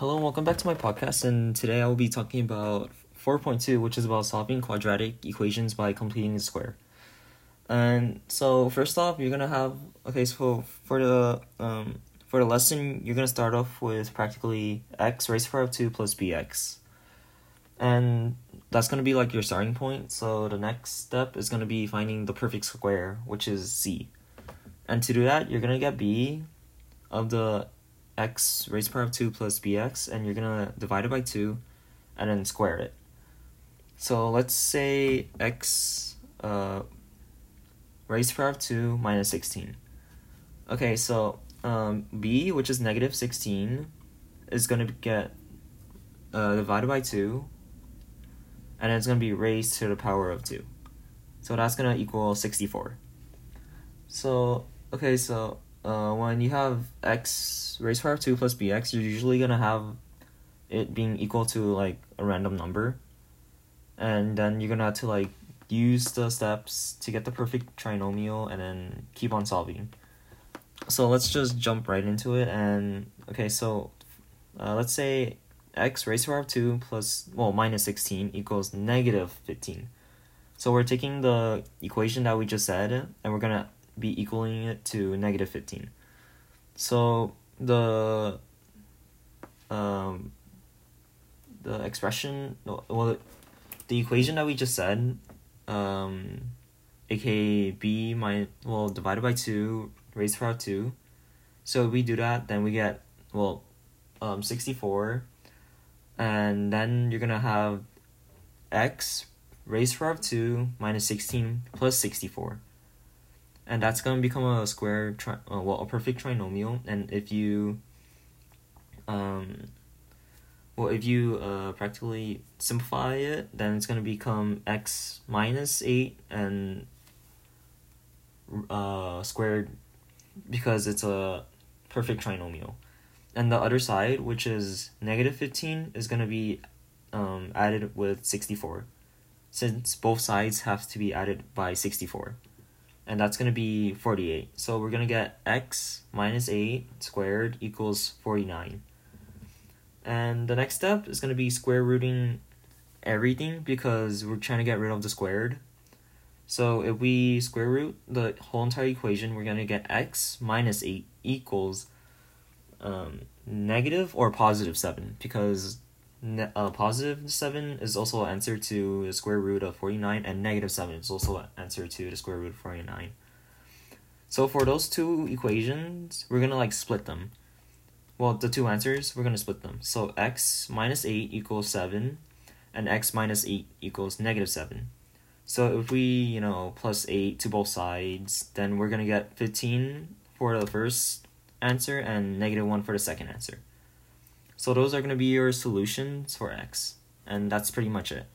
Hello and welcome back to my podcast. And today I will be talking about 4.2, which is about solving quadratic equations by completing the square. And so first off, you're gonna have okay. So for the um for the lesson, you're gonna start off with practically x raised to the power of two plus bx, and that's gonna be like your starting point. So the next step is gonna be finding the perfect square, which is c. And to do that, you're gonna get b of the x raised to the power of 2 plus bx, and you're gonna divide it by 2 and then square it. So let's say x uh, raised to the power of 2 minus 16. Okay, so um, b, which is negative 16, is gonna get uh, divided by 2, and it's gonna be raised to the power of 2. So that's gonna equal 64. So, okay, so uh, when you have x raised to power of 2 plus bx, you're usually going to have it being equal to like a random number. And then you're going to have to like use the steps to get the perfect trinomial and then keep on solving. So let's just jump right into it. And okay, so uh, let's say x raised to the power of 2 plus, well, minus 16 equals negative 15. So we're taking the equation that we just said and we're going to be equaling it to negative 15. So the um, the expression, well, the equation that we just said, um, aka b minus, well, divided by 2 raised to power of 2. So we do that, then we get, well, um, 64. And then you're going to have x raised to power of 2 minus 16 plus 64 and that's going to become a square tri- uh, well a perfect trinomial. And if you um well if you uh practically simplify it then it's going to become x minus 8 and uh squared because it's a perfect trinomial. And the other side which is negative 15 is going to be um, added with 64 since both sides have to be added by 64 and that's going to be 48. So we're going to get x minus 8 squared equals 49. And the next step is going to be square rooting everything because we're trying to get rid of the squared. So if we square root the whole entire equation, we're going to get x minus 8 equals um, negative or positive 7 because ne- uh, positive 7 is also an answer to the square root of 49 and negative 7 is also an answer to the square root of 49 so for those two equations we're gonna like split them. Well the two answers we're gonna split them. So x minus 8 equals 7 and x minus 8 equals negative 7 so if we you know plus 8 to both sides then we're gonna get 15 for the first answer and negative 1 for the second answer so those are going to be your solutions for x. And that's pretty much it.